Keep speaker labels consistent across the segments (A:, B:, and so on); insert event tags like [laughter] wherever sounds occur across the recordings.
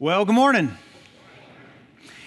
A: Well, good morning.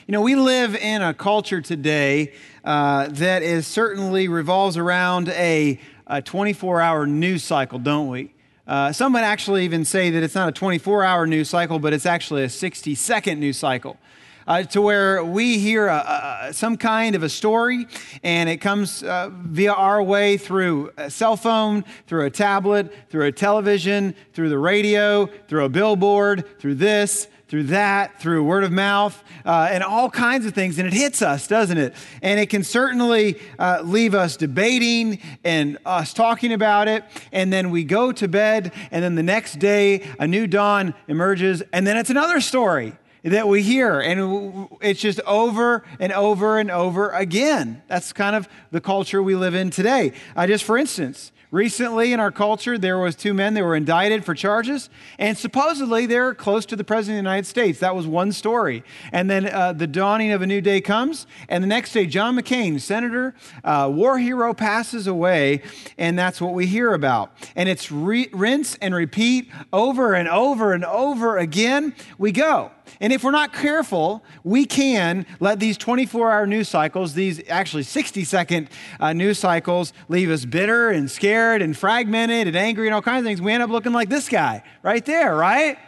A: You know, we live in a culture today uh, that is certainly revolves around a, a 24 hour news cycle, don't we? Uh, some would actually even say that it's not a 24 hour news cycle, but it's actually a 60 second news cycle. Uh, to where we hear a, a, some kind of a story and it comes uh, via our way through a cell phone, through a tablet, through a television, through the radio, through a billboard, through this, through that, through word of mouth, uh, and all kinds of things. And it hits us, doesn't it? And it can certainly uh, leave us debating and us talking about it. And then we go to bed, and then the next day, a new dawn emerges, and then it's another story that we hear. And it's just over and over and over again. That's kind of the culture we live in today. Uh, just for instance, Recently in our culture, there was two men that were indicted for charges, and supposedly they're close to the President of the United States. That was one story. And then uh, the dawning of a new day comes, and the next day, John McCain, senator, uh, war hero, passes away, and that's what we hear about. And it's re- rinse and repeat over and over and over again. We go. And if we're not careful, we can let these 24 hour news cycles, these actually 60 second uh, news cycles, leave us bitter and scared and fragmented and angry and all kinds of things. We end up looking like this guy right there, right?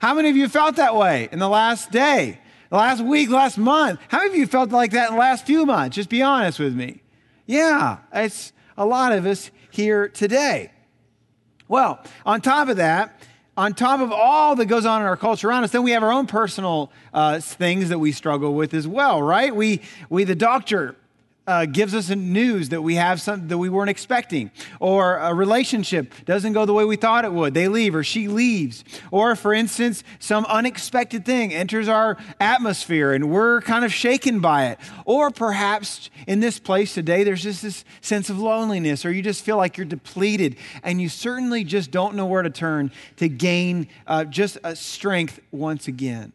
A: How many of you felt that way in the last day, the last week, last month? How many of you felt like that in the last few months? Just be honest with me. Yeah, it's a lot of us here today. Well, on top of that, on top of all that goes on in our culture around us, then we have our own personal uh, things that we struggle with as well, right? We, we the doctor uh, gives us news that we have something that we weren't expecting, or a relationship doesn't go the way we thought it would. They leave, or she leaves, or for instance, some unexpected thing enters our atmosphere and we're kind of shaken by it. Or perhaps in this place today, there's just this sense of loneliness, or you just feel like you're depleted and you certainly just don't know where to turn to gain uh, just a strength once again.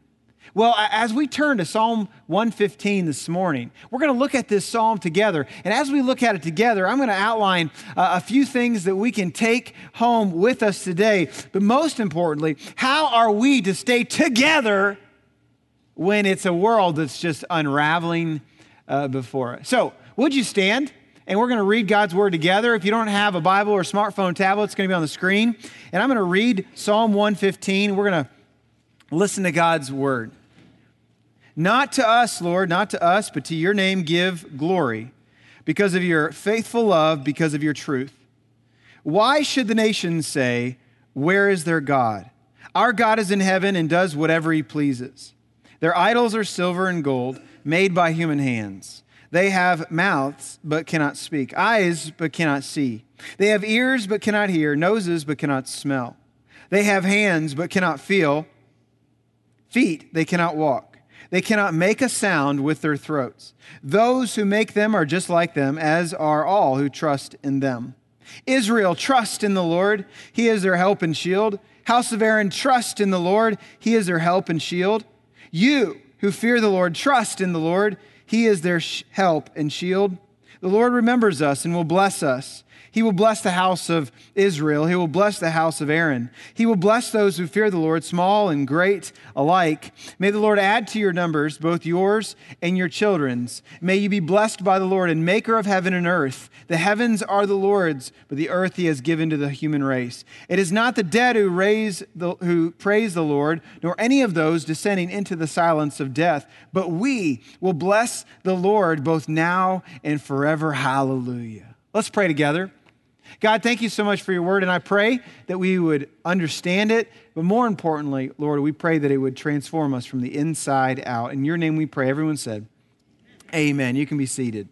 A: Well, as we turn to Psalm 115 this morning, we're going to look at this psalm together. And as we look at it together, I'm going to outline a few things that we can take home with us today. But most importantly, how are we to stay together when it's a world that's just unraveling uh, before us? So, would you stand? And we're going to read God's word together. If you don't have a Bible or smartphone tablet, it's going to be on the screen. And I'm going to read Psalm 115. We're going to listen to God's word. Not to us, Lord, not to us, but to your name give glory because of your faithful love, because of your truth. Why should the nations say, Where is their God? Our God is in heaven and does whatever he pleases. Their idols are silver and gold, made by human hands. They have mouths, but cannot speak, eyes, but cannot see. They have ears, but cannot hear, noses, but cannot smell. They have hands, but cannot feel, feet, they cannot walk. They cannot make a sound with their throats. Those who make them are just like them, as are all who trust in them. Israel, trust in the Lord. He is their help and shield. House of Aaron, trust in the Lord. He is their help and shield. You who fear the Lord, trust in the Lord. He is their help and shield. The Lord remembers us and will bless us. He will bless the house of Israel. He will bless the house of Aaron. He will bless those who fear the Lord, small and great alike. May the Lord add to your numbers, both yours and your children's. May you be blessed by the Lord and maker of heaven and earth. The heavens are the Lord's, but the earth he has given to the human race. It is not the dead who, raise the, who praise the Lord, nor any of those descending into the silence of death, but we will bless the Lord both now and forever. Hallelujah. Let's pray together. God, thank you so much for your word, and I pray that we would understand it, but more importantly, Lord, we pray that it would transform us from the inside out. In your name we pray. Everyone said, Amen. You can be seated.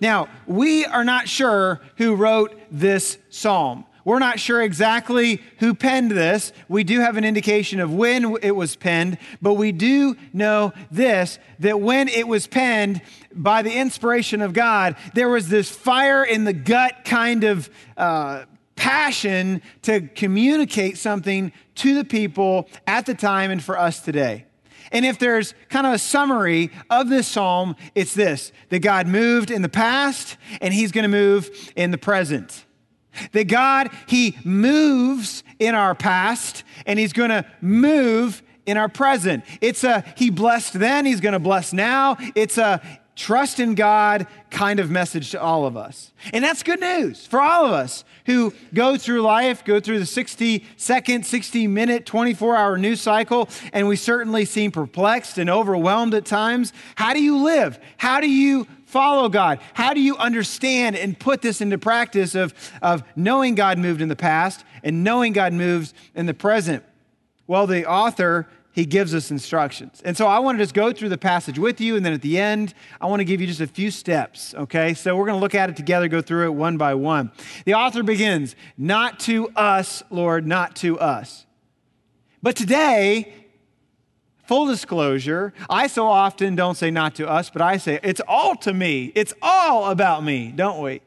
A: Now, we are not sure who wrote this psalm. We're not sure exactly who penned this. We do have an indication of when it was penned, but we do know this that when it was penned by the inspiration of God, there was this fire in the gut kind of uh, passion to communicate something to the people at the time and for us today. And if there's kind of a summary of this psalm, it's this that God moved in the past and he's going to move in the present. That God, He moves in our past and He's going to move in our present. It's a He blessed then, He's going to bless now. It's a trust in God kind of message to all of us. And that's good news for all of us who go through life, go through the 60 second, 60 minute, 24 hour news cycle, and we certainly seem perplexed and overwhelmed at times. How do you live? How do you follow God? How do you understand and put this into practice of, of knowing God moved in the past and knowing God moves in the present? Well, the author he gives us instructions. And so I want to just go through the passage with you, and then at the end, I want to give you just a few steps, okay? So we're going to look at it together, go through it one by one. The author begins, Not to us, Lord, not to us. But today, full disclosure, I so often don't say not to us, but I say it's all to me. It's all about me, don't we?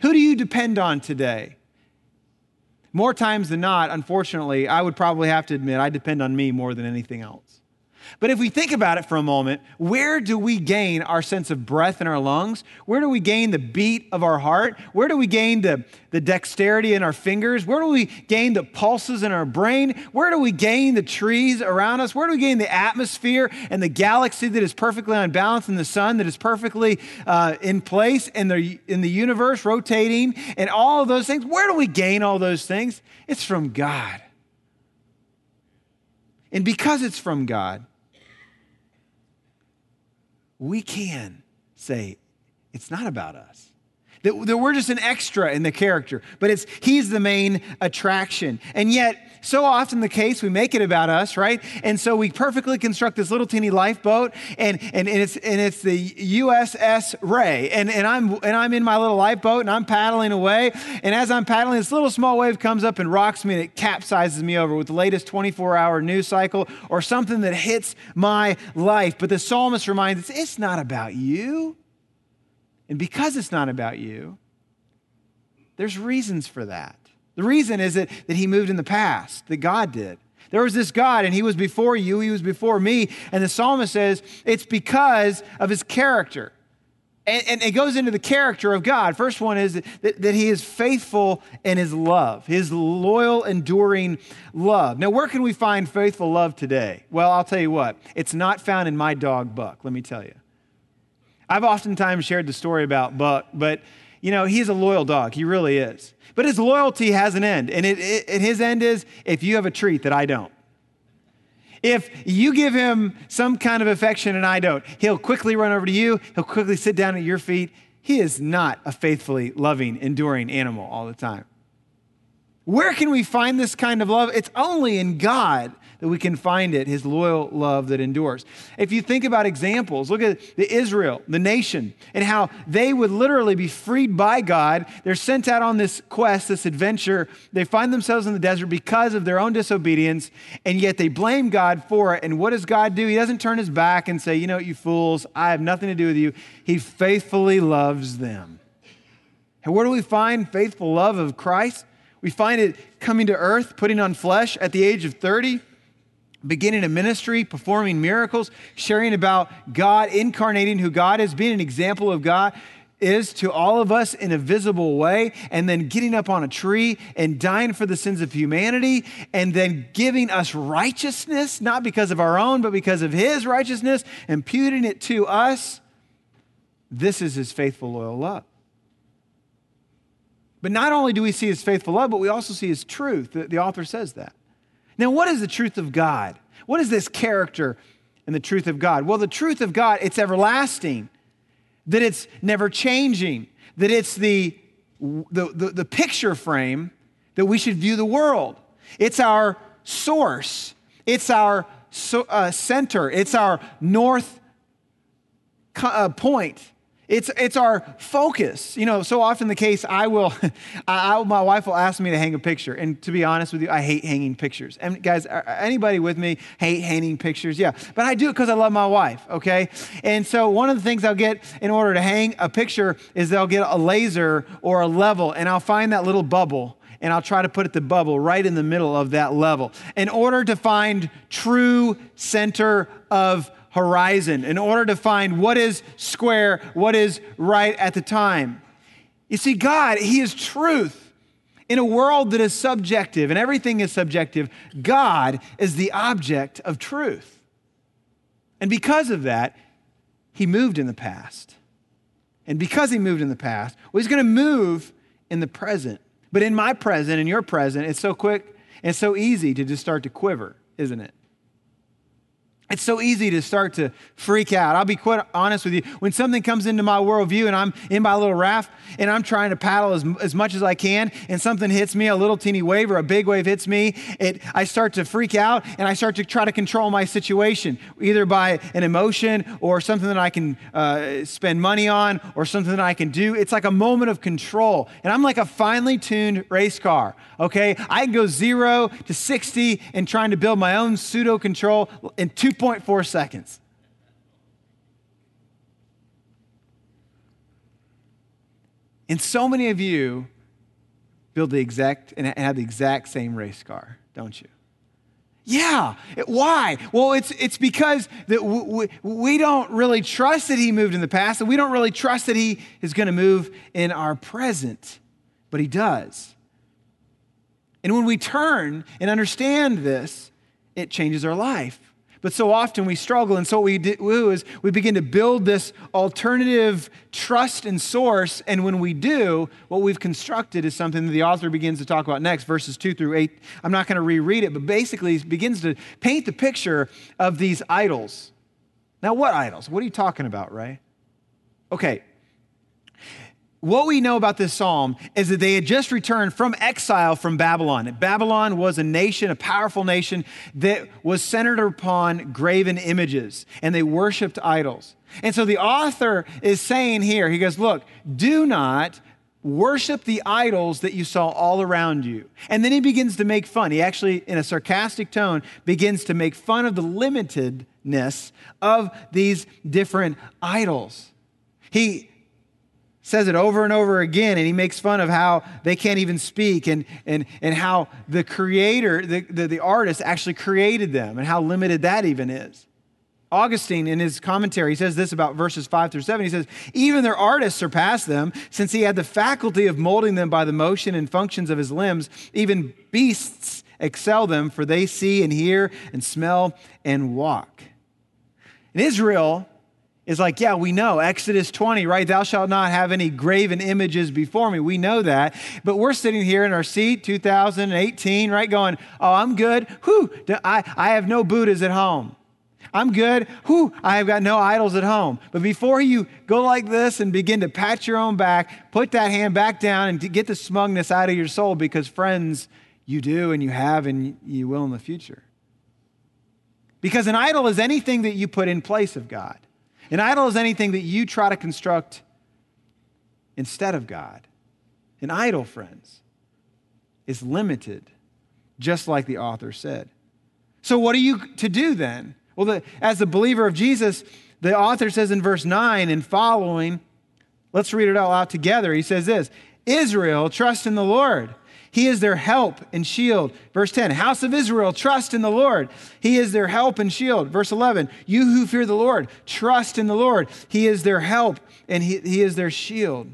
A: Who do you depend on today? More times than not, unfortunately, I would probably have to admit I depend on me more than anything else. But if we think about it for a moment, where do we gain our sense of breath in our lungs? Where do we gain the beat of our heart? Where do we gain the, the dexterity in our fingers? Where do we gain the pulses in our brain? Where do we gain the trees around us? Where do we gain the atmosphere and the galaxy that is perfectly on balance and the sun that is perfectly uh, in place in the, in the universe rotating and all of those things? Where do we gain all those things? It's from God. And because it's from God, we can say, it's not about us. That, that we're just an extra in the character, but it's he's the main attraction. And yet, so often the case, we make it about us, right? And so we perfectly construct this little teeny lifeboat, and, and, and, it's, and it's the USS Ray. And, and, I'm, and I'm in my little lifeboat, and I'm paddling away. And as I'm paddling, this little small wave comes up and rocks me, and it capsizes me over with the latest 24 hour news cycle or something that hits my life. But the psalmist reminds us it's not about you. And because it's not about you, there's reasons for that. The reason is that, that he moved in the past, that God did. There was this God, and he was before you, he was before me. And the psalmist says it's because of his character. And, and it goes into the character of God. First one is that, that he is faithful in his love, his loyal, enduring love. Now, where can we find faithful love today? Well, I'll tell you what, it's not found in my dog, Buck, let me tell you. I've oftentimes shared the story about Buck, but you know, he's a loyal dog. He really is. But his loyalty has an end. And, it, it, and his end is if you have a treat that I don't. If you give him some kind of affection and I don't, he'll quickly run over to you. He'll quickly sit down at your feet. He is not a faithfully loving, enduring animal all the time. Where can we find this kind of love? It's only in God that we can find it, his loyal love that endures. If you think about examples, look at the Israel, the nation, and how they would literally be freed by God. They're sent out on this quest, this adventure. They find themselves in the desert because of their own disobedience, and yet they blame God for it. And what does God do? He doesn't turn his back and say, You know, what, you fools, I have nothing to do with you. He faithfully loves them. And where do we find faithful love of Christ? We find it coming to earth, putting on flesh at the age of 30 beginning a ministry, performing miracles, sharing about God, incarnating who God is, being an example of God is to all of us in a visible way, and then getting up on a tree and dying for the sins of humanity, and then giving us righteousness, not because of our own, but because of His righteousness, imputing it to us. This is His faithful, loyal love. But not only do we see His faithful love, but we also see His truth. The, the author says that. Now, what is the truth of God? What is this character and the truth of God? Well, the truth of God, it's everlasting, that it's never changing, that it's the, the, the, the picture frame that we should view the world. It's our source, it's our so, uh, center, it's our north uh, point. It's, it's our focus. You know, so often the case, I will, [laughs] I, my wife will ask me to hang a picture. And to be honest with you, I hate hanging pictures. And guys, anybody with me hate hanging pictures? Yeah. But I do it because I love my wife, okay? And so one of the things I'll get in order to hang a picture is they'll get a laser or a level, and I'll find that little bubble and I'll try to put it the bubble right in the middle of that level in order to find true center of horizon in order to find what is square, what is right at the time. You see, God, He is truth. in a world that is subjective and everything is subjective, God is the object of truth. And because of that, he moved in the past. And because he moved in the past, well, he's going to move in the present. But in my present in your present, it's so quick and so easy to just start to quiver, isn't it? It's so easy to start to freak out. I'll be quite honest with you. When something comes into my worldview and I'm in my little raft and I'm trying to paddle as, as much as I can and something hits me, a little teeny wave or a big wave hits me, it, I start to freak out and I start to try to control my situation, either by an emotion or something that I can uh, spend money on or something that I can do. It's like a moment of control. And I'm like a finely tuned race car, okay? I can go zero to 60 and trying to build my own pseudo control in two 2.4 seconds. And so many of you build the exact and have the exact same race car, don't you? Yeah. Why? Well, it's, it's because that we, we don't really trust that he moved in the past, and we don't really trust that he is going to move in our present, but he does. And when we turn and understand this, it changes our life. But so often we struggle, and so what we do is we begin to build this alternative trust and source. And when we do, what we've constructed is something that the author begins to talk about next, verses two through eight. I'm not going to reread it, but basically he begins to paint the picture of these idols. Now, what idols? What are you talking about, right? Okay, what we know about this psalm is that they had just returned from exile from Babylon. Babylon was a nation, a powerful nation that was centered upon graven images, and they worshiped idols. And so the author is saying here, he goes, Look, do not worship the idols that you saw all around you. And then he begins to make fun. He actually, in a sarcastic tone, begins to make fun of the limitedness of these different idols. He says it over and over again, and he makes fun of how they can't even speak and, and, and how the creator, the, the, the artist, actually created them and how limited that even is. Augustine, in his commentary, he says this about verses 5 through 7. He says, Even their artist surpassed them, since he had the faculty of molding them by the motion and functions of his limbs. Even beasts excel them, for they see and hear and smell and walk. In Israel, is like, yeah, we know. Exodus 20, right? Thou shalt not have any graven images before me. We know that. But we're sitting here in our seat, 2018, right? Going, oh, I'm good. Whew, I, I have no Buddhas at home. I'm good. Whew, I have got no idols at home. But before you go like this and begin to pat your own back, put that hand back down and get the smugness out of your soul because, friends, you do and you have and you will in the future. Because an idol is anything that you put in place of God. An idol is anything that you try to construct instead of God. An idol, friends, is limited, just like the author said. So, what are you to do then? Well, the, as a believer of Jesus, the author says in verse 9 and following, let's read it all out together. He says this Israel, trust in the Lord. He is their help and shield. Verse 10, House of Israel, trust in the Lord. He is their help and shield. Verse 11, You who fear the Lord, trust in the Lord. He is their help and he, he is their shield.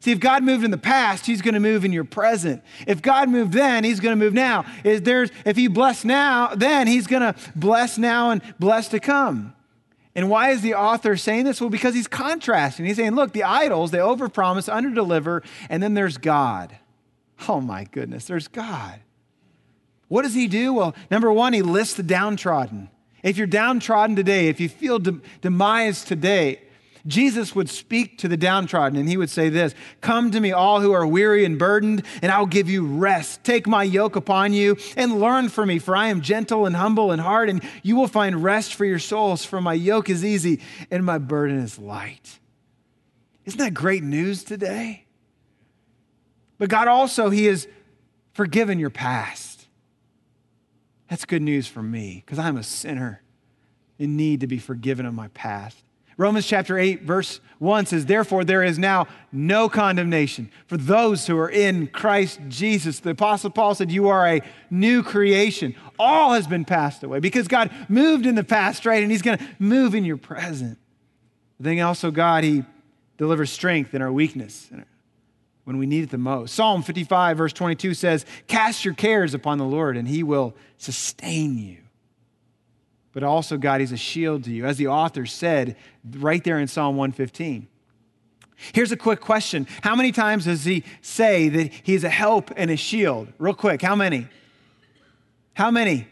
A: See, if God moved in the past, He's going to move in your present. If God moved then, He's going to move now. If, there's, if He blessed now, then He's going to bless now and bless to come. And why is the author saying this? Well, because he's contrasting. He's saying, look, the idols, they overpromise, underdeliver, and then there's God. Oh my goodness, there's God. What does he do? Well, number one, he lists the downtrodden. If you're downtrodden today, if you feel de- demise today, Jesus would speak to the downtrodden and he would say this Come to me, all who are weary and burdened, and I'll give you rest. Take my yoke upon you and learn from me, for I am gentle and humble in heart, and you will find rest for your souls, for my yoke is easy and my burden is light. Isn't that great news today? But God also, He has forgiven your past. That's good news for me because I'm a sinner in need to be forgiven of my past. Romans chapter 8, verse 1 says, Therefore, there is now no condemnation for those who are in Christ Jesus. The Apostle Paul said, You are a new creation. All has been passed away because God moved in the past, right? And He's going to move in your present. Then also, God, He delivers strength in our weakness. When we need it the most. Psalm 55, verse 22 says, Cast your cares upon the Lord, and he will sustain you. But also, God, he's a shield to you. As the author said right there in Psalm 115. Here's a quick question How many times does he say that he's a help and a shield? Real quick, how many? How many?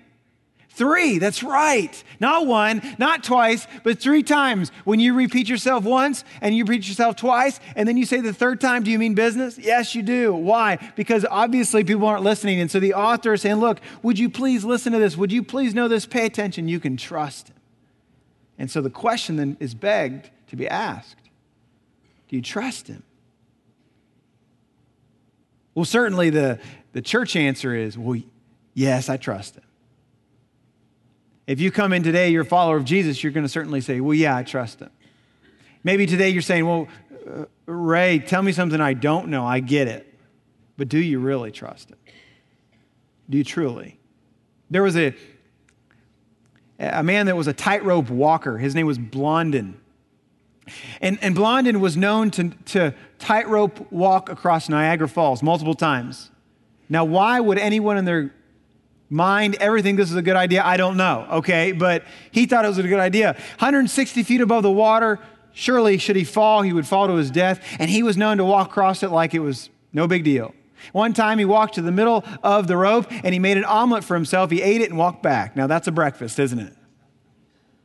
A: Three, that's right. Not one, not twice, but three times. When you repeat yourself once and you repeat yourself twice, and then you say the third time, do you mean business? Yes, you do. Why? Because obviously people aren't listening. And so the author is saying, Look, would you please listen to this? Would you please know this? Pay attention. You can trust him. And so the question then is begged to be asked Do you trust him? Well, certainly the, the church answer is, Well, yes, I trust him. If you come in today, you're a follower of Jesus, you're going to certainly say, Well, yeah, I trust him. Maybe today you're saying, Well, uh, Ray, tell me something I don't know. I get it. But do you really trust him? Do you truly? There was a, a man that was a tightrope walker. His name was Blondin. And, and Blondin was known to, to tightrope walk across Niagara Falls multiple times. Now, why would anyone in their mind, everything, this is a good idea. I don't know, okay? But he thought it was a good idea. 160 feet above the water, surely should he fall, he would fall to his death. And he was known to walk across it like it was no big deal. One time he walked to the middle of the rope and he made an omelet for himself. He ate it and walked back. Now that's a breakfast, isn't it?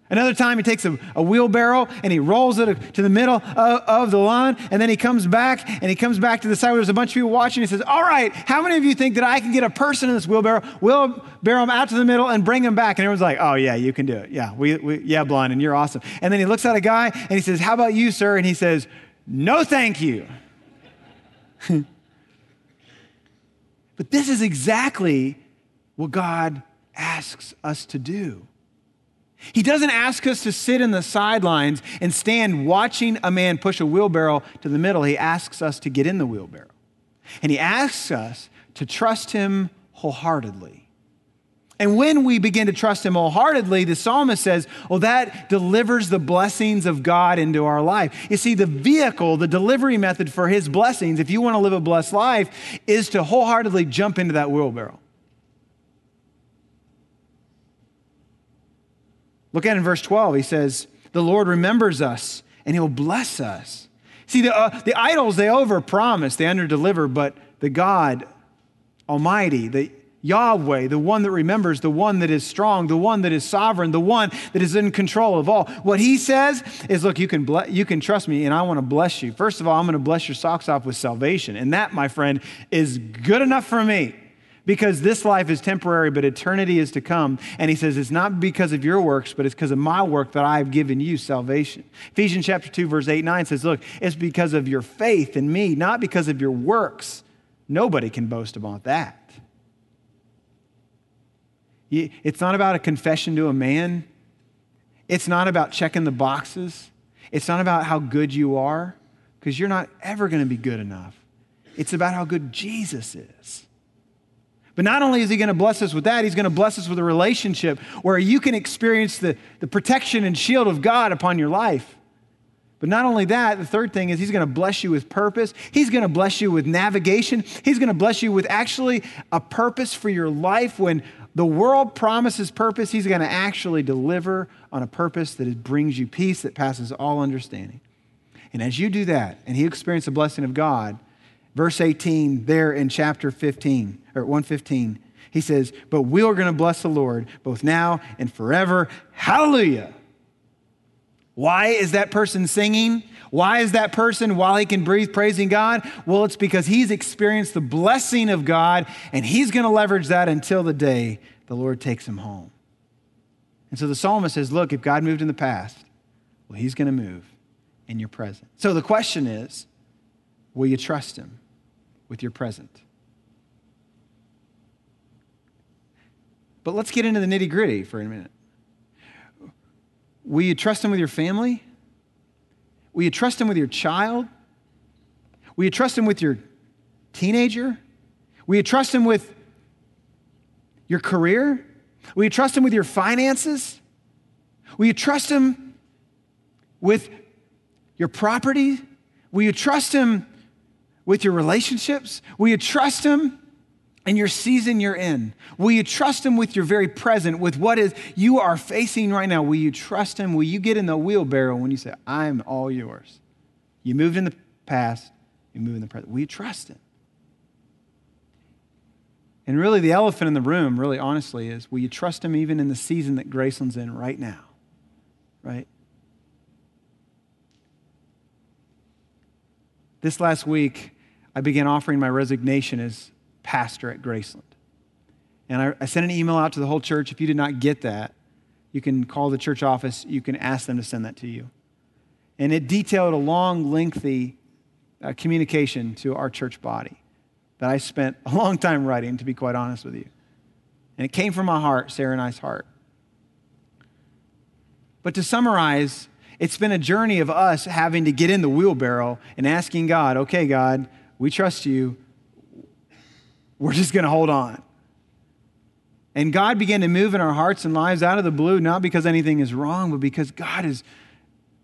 A: Another time, he takes a, a, wheelbarrow and he rolls it to the middle of, of, the lawn, and then he comes back and he comes back to the side where there's a bunch of people watching. He says, All right, how many of you think that I can get a person in this wheelbarrow, wheelbarrow him out to the middle, and bring him back? And everyone's like, Oh, yeah, you can do it. Yeah, we, we, yeah, Blondin you're awesome. And then he looks at a guy and he says, How about you, sir? And he says, No, thank you. [laughs] but this is exactly what God asks us to do. He doesn't ask us to sit in the sidelines and stand watching a man push a wheelbarrow to the middle. He asks us to get in the wheelbarrow. And he asks us to trust him wholeheartedly. And when we begin to trust him wholeheartedly, the psalmist says, well, that delivers the blessings of God into our life. You see, the vehicle, the delivery method for his blessings, if you want to live a blessed life, is to wholeheartedly jump into that wheelbarrow. Look at in verse 12. He says, The Lord remembers us and he'll bless us. See, the, uh, the idols, they overpromise, they underdeliver, but the God Almighty, the Yahweh, the one that remembers, the one that is strong, the one that is sovereign, the one that is in control of all. What he says is, look, you can, ble- you can trust me and I want to bless you. First of all, I'm going to bless your socks off with salvation. And that, my friend, is good enough for me because this life is temporary, but eternity is to come. And he says, It's not because of your works, but it's because of my work that I have given you salvation. Ephesians chapter 2, verse 8 9 says, Look, it's because of your faith in me, not because of your works. Nobody can boast about that. It's not about a confession to a man. It's not about checking the boxes. It's not about how good you are, because you're not ever going to be good enough. It's about how good Jesus is. But not only is he going to bless us with that, he's going to bless us with a relationship where you can experience the, the protection and shield of God upon your life. But not only that, the third thing is he's going to bless you with purpose. He's going to bless you with navigation. He's going to bless you with actually a purpose for your life. When the world promises purpose, he's going to actually deliver on a purpose that brings you peace that passes all understanding. And as you do that, and he experiences the blessing of God, verse 18 there in chapter 15 or 115 he says but we are going to bless the lord both now and forever. Hallelujah. Why is that person singing? Why is that person while he can breathe praising god? Well it's because he's experienced the blessing of god and he's going to leverage that until the day the lord takes him home. And so the psalmist says look if god moved in the past well he's going to move in your present. So the question is will you trust him with your present. But let's get into the nitty gritty for a minute. Will you trust Him with your family? Will you trust Him with your child? Will you trust Him with your teenager? Will you trust Him with your career? Will you trust Him with your finances? Will you trust Him with your property? Will you trust Him with your relationships? Will you trust Him in your season you're in? Will you trust Him with your very present, with what is you are facing right now? Will you trust Him? Will you get in the wheelbarrow when you say, I'm all yours? You moved in the past, you move in the present. Will you trust Him? And really, the elephant in the room, really honestly, is will you trust Him even in the season that Graceland's in right now? Right? This last week, I began offering my resignation as pastor at Graceland. And I, I, sent an email out to the whole church. If you did not get that, you can call the church office. You can ask them to send that to you. And it detailed a long, lengthy uh, communication to our church body that I spent a long time writing, to be quite honest with you. And it came from my heart, Sarah and I's heart. But to summarize, it's been a journey of us having to get in the wheelbarrow and asking God, okay, God, we trust you. We're just going to hold on. And God began to move in our hearts and lives out of the blue, not because anything is wrong, but because God is,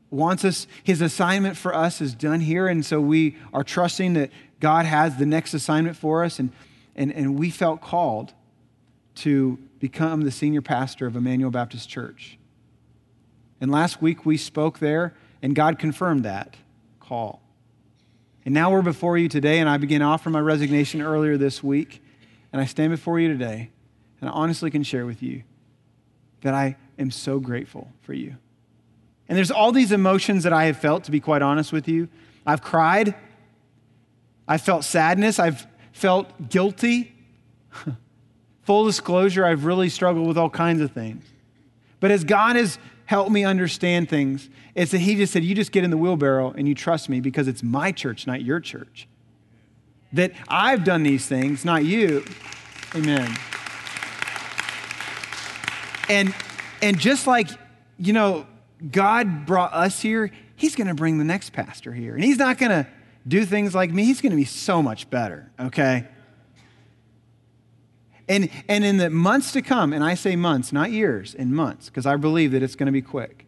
A: wants us, his assignment for us is done here. And so we are trusting that God has the next assignment for us. And, and, and we felt called to become the senior pastor of Emmanuel Baptist Church. And last week we spoke there, and God confirmed that call. And now we're before you today, and I began offering my resignation earlier this week. And I stand before you today, and I honestly can share with you that I am so grateful for you. And there's all these emotions that I have felt, to be quite honest with you. I've cried, I've felt sadness, I've felt guilty. [laughs] Full disclosure, I've really struggled with all kinds of things. But as God has helped me understand things. It's that he just said, You just get in the wheelbarrow and you trust me because it's my church, not your church. That I've done these things, not you. Amen. And, and just like, you know, God brought us here, he's going to bring the next pastor here. And he's not going to do things like me, he's going to be so much better, okay? And, and in the months to come, and I say months, not years, in months, because I believe that it's going to be quick.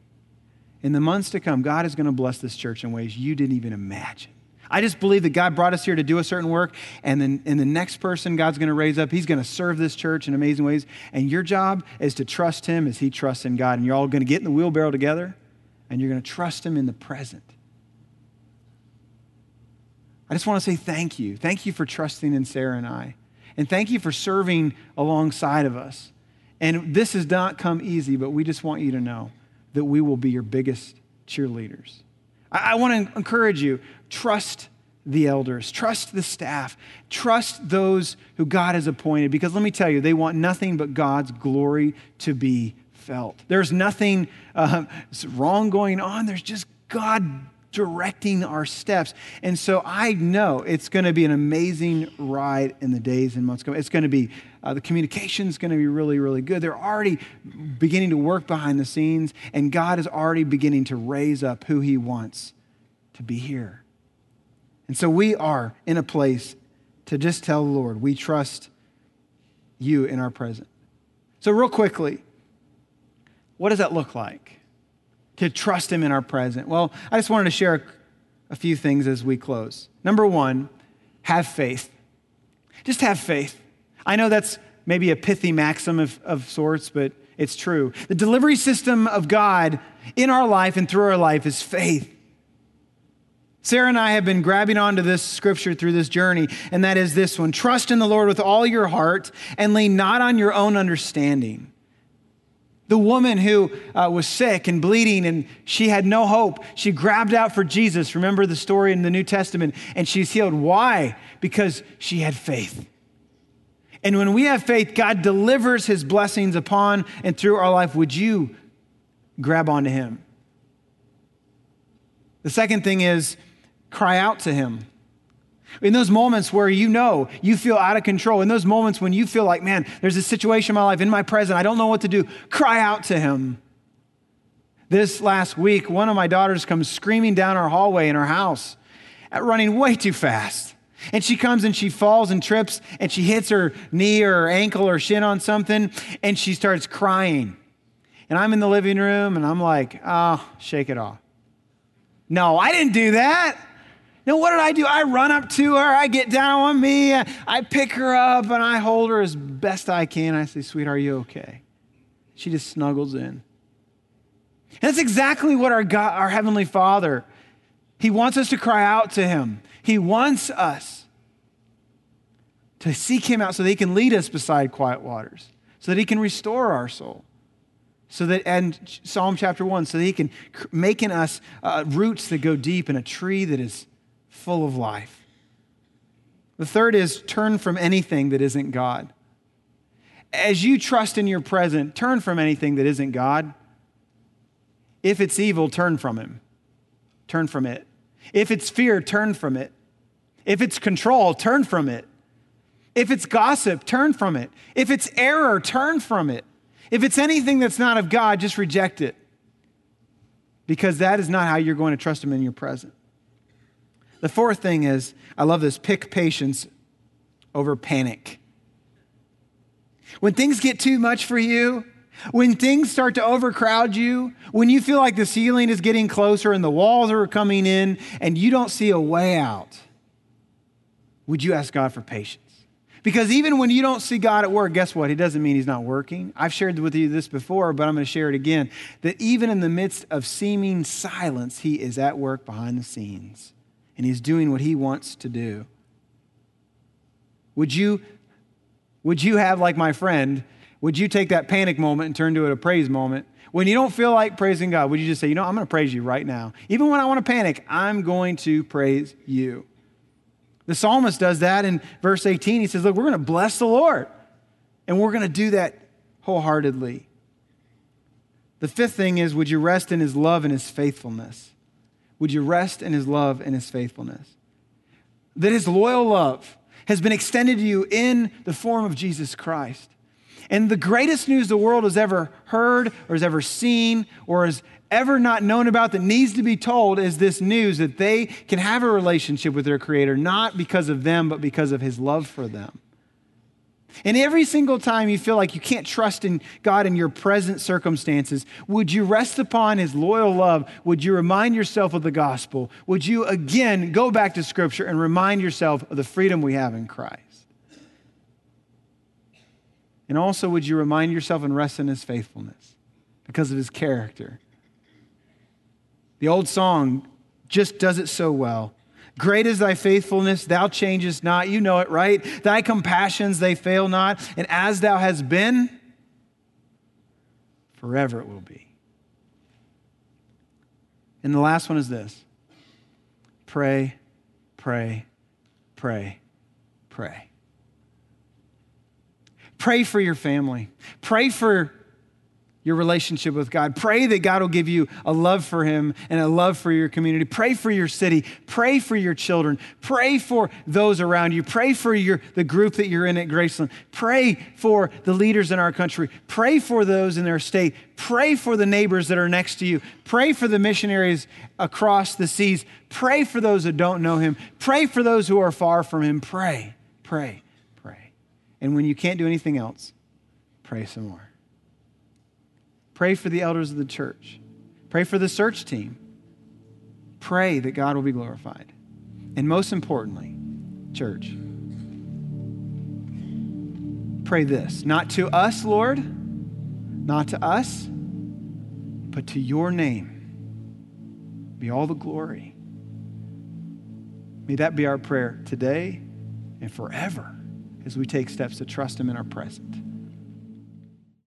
A: In the months to come, God is going to bless this church in ways you didn't even imagine. I just believe that God brought us here to do a certain work, and then in the next person God's going to raise up, He's going to serve this church in amazing ways. And your job is to trust Him as He trusts in God. And you're all going to get in the wheelbarrow together, and you're going to trust Him in the present. I just want to say thank you. Thank you for trusting in Sarah and I. And thank you for serving alongside of us. And this has not come easy, but we just want you to know that we will be your biggest cheerleaders. I, I want to encourage you trust the elders, trust the staff, trust those who God has appointed, because let me tell you, they want nothing but God's glory to be felt. There's nothing uh, [laughs] wrong going on, there's just God directing our steps. And so I know it's going to be an amazing ride in the days and months coming. It's going to be, uh, the communication is going to be really, really good. They're already beginning to work behind the scenes, and God is already beginning to raise up who He wants to be here. And so we are in a place to just tell the Lord, we trust you in our present. So, real quickly, what does that look like? To trust Him in our present? Well, I just wanted to share a few things as we close. Number one, have faith. Just have faith. I know that's maybe a pithy maxim of, of sorts, but it's true. The delivery system of God in our life and through our life is faith. Sarah and I have been grabbing onto this scripture through this journey, and that is this one Trust in the Lord with all your heart and lean not on your own understanding. The woman who uh, was sick and bleeding and she had no hope, she grabbed out for Jesus. Remember the story in the New Testament? And she's healed. Why? Because she had faith. And when we have faith, God delivers his blessings upon and through our life. Would you grab onto him? The second thing is cry out to him. In those moments where you know you feel out of control, in those moments when you feel like, man, there's a situation in my life, in my present, I don't know what to do, cry out to Him. This last week, one of my daughters comes screaming down our hallway in our house, running way too fast. And she comes and she falls and trips and she hits her knee or her ankle or shin on something and she starts crying. And I'm in the living room and I'm like, oh, shake it off. No, I didn't do that. Now, what did I do? I run up to her, I get down on me, I pick her up, and I hold her as best I can. I say, Sweetheart, are you okay? She just snuggles in. And that's exactly what our God, our Heavenly Father, He wants us to cry out to Him. He wants us to seek Him out so that He can lead us beside quiet waters, so that He can restore our soul. So that, and Psalm chapter 1, so that He can make in us uh, roots that go deep and a tree that is full of life. The third is turn from anything that isn't God. As you trust in your present, turn from anything that isn't God. If it's evil, turn from Him. Turn from it. If it's fear, turn from it. If it's control, turn from it. If it's gossip, turn from it. If it's error, turn from it. If it's anything that's not of God, just reject it. Because that is not how you're going to trust Him in your present. The fourth thing is, I love this pick patience over panic. When things get too much for you, when things start to overcrowd you, when you feel like the ceiling is getting closer and the walls are coming in and you don't see a way out, would you ask God for patience? Because even when you don't see God at work, guess what? He doesn't mean He's not working. I've shared with you this before, but I'm going to share it again that even in the midst of seeming silence, He is at work behind the scenes and he's doing what he wants to do. Would you, would you have, like my friend, would you take that panic moment and turn to it a praise moment? When you don't feel like praising God, would you just say, you know, I'm going to praise you right now? Even when I want to panic, I'm going to praise you. The psalmist does that in verse 18. He says, Look, we're going to bless the Lord, and we're going to do that wholeheartedly. The fifth thing is, would you rest in his love and his faithfulness? Would you rest in his love and his faithfulness? That his loyal love has been extended to you in the form of Jesus Christ. And the greatest news the world has ever heard or has ever seen or has ever not known about that needs to be told is this news that they can have a relationship with their Creator, not because of them, but because of His love for them. And every single time you feel like you can't trust in God in your present circumstances, would you rest upon His loyal love? Would you remind yourself of the gospel? Would you again go back to Scripture and remind yourself of the freedom we have in Christ? And also, would you remind yourself and rest in His faithfulness because of His character? The old song just does it so well. Great is thy faithfulness, thou changest not. You know it, right? Thy compassions, they fail not. And as thou hast been, forever it will be. And the last one is this pray, pray, pray, pray. Pray for your family. Pray for your relationship with God. Pray that God will give you a love for Him and a love for your community. Pray for your city. Pray for your children. Pray for those around you. Pray for your, the group that you're in at Graceland. Pray for the leaders in our country. Pray for those in their state. Pray for the neighbors that are next to you. Pray for the missionaries across the seas. Pray for those that don't know Him. Pray for those who are far from Him. Pray, pray, pray. And when you can't do anything else, pray some more. Pray for the elders of the church. Pray for the search team. Pray that God will be glorified. And most importantly, church, pray this not to us, Lord, not to us, but to your name be all the glory. May that be our prayer today and forever as we take steps to trust Him in our present.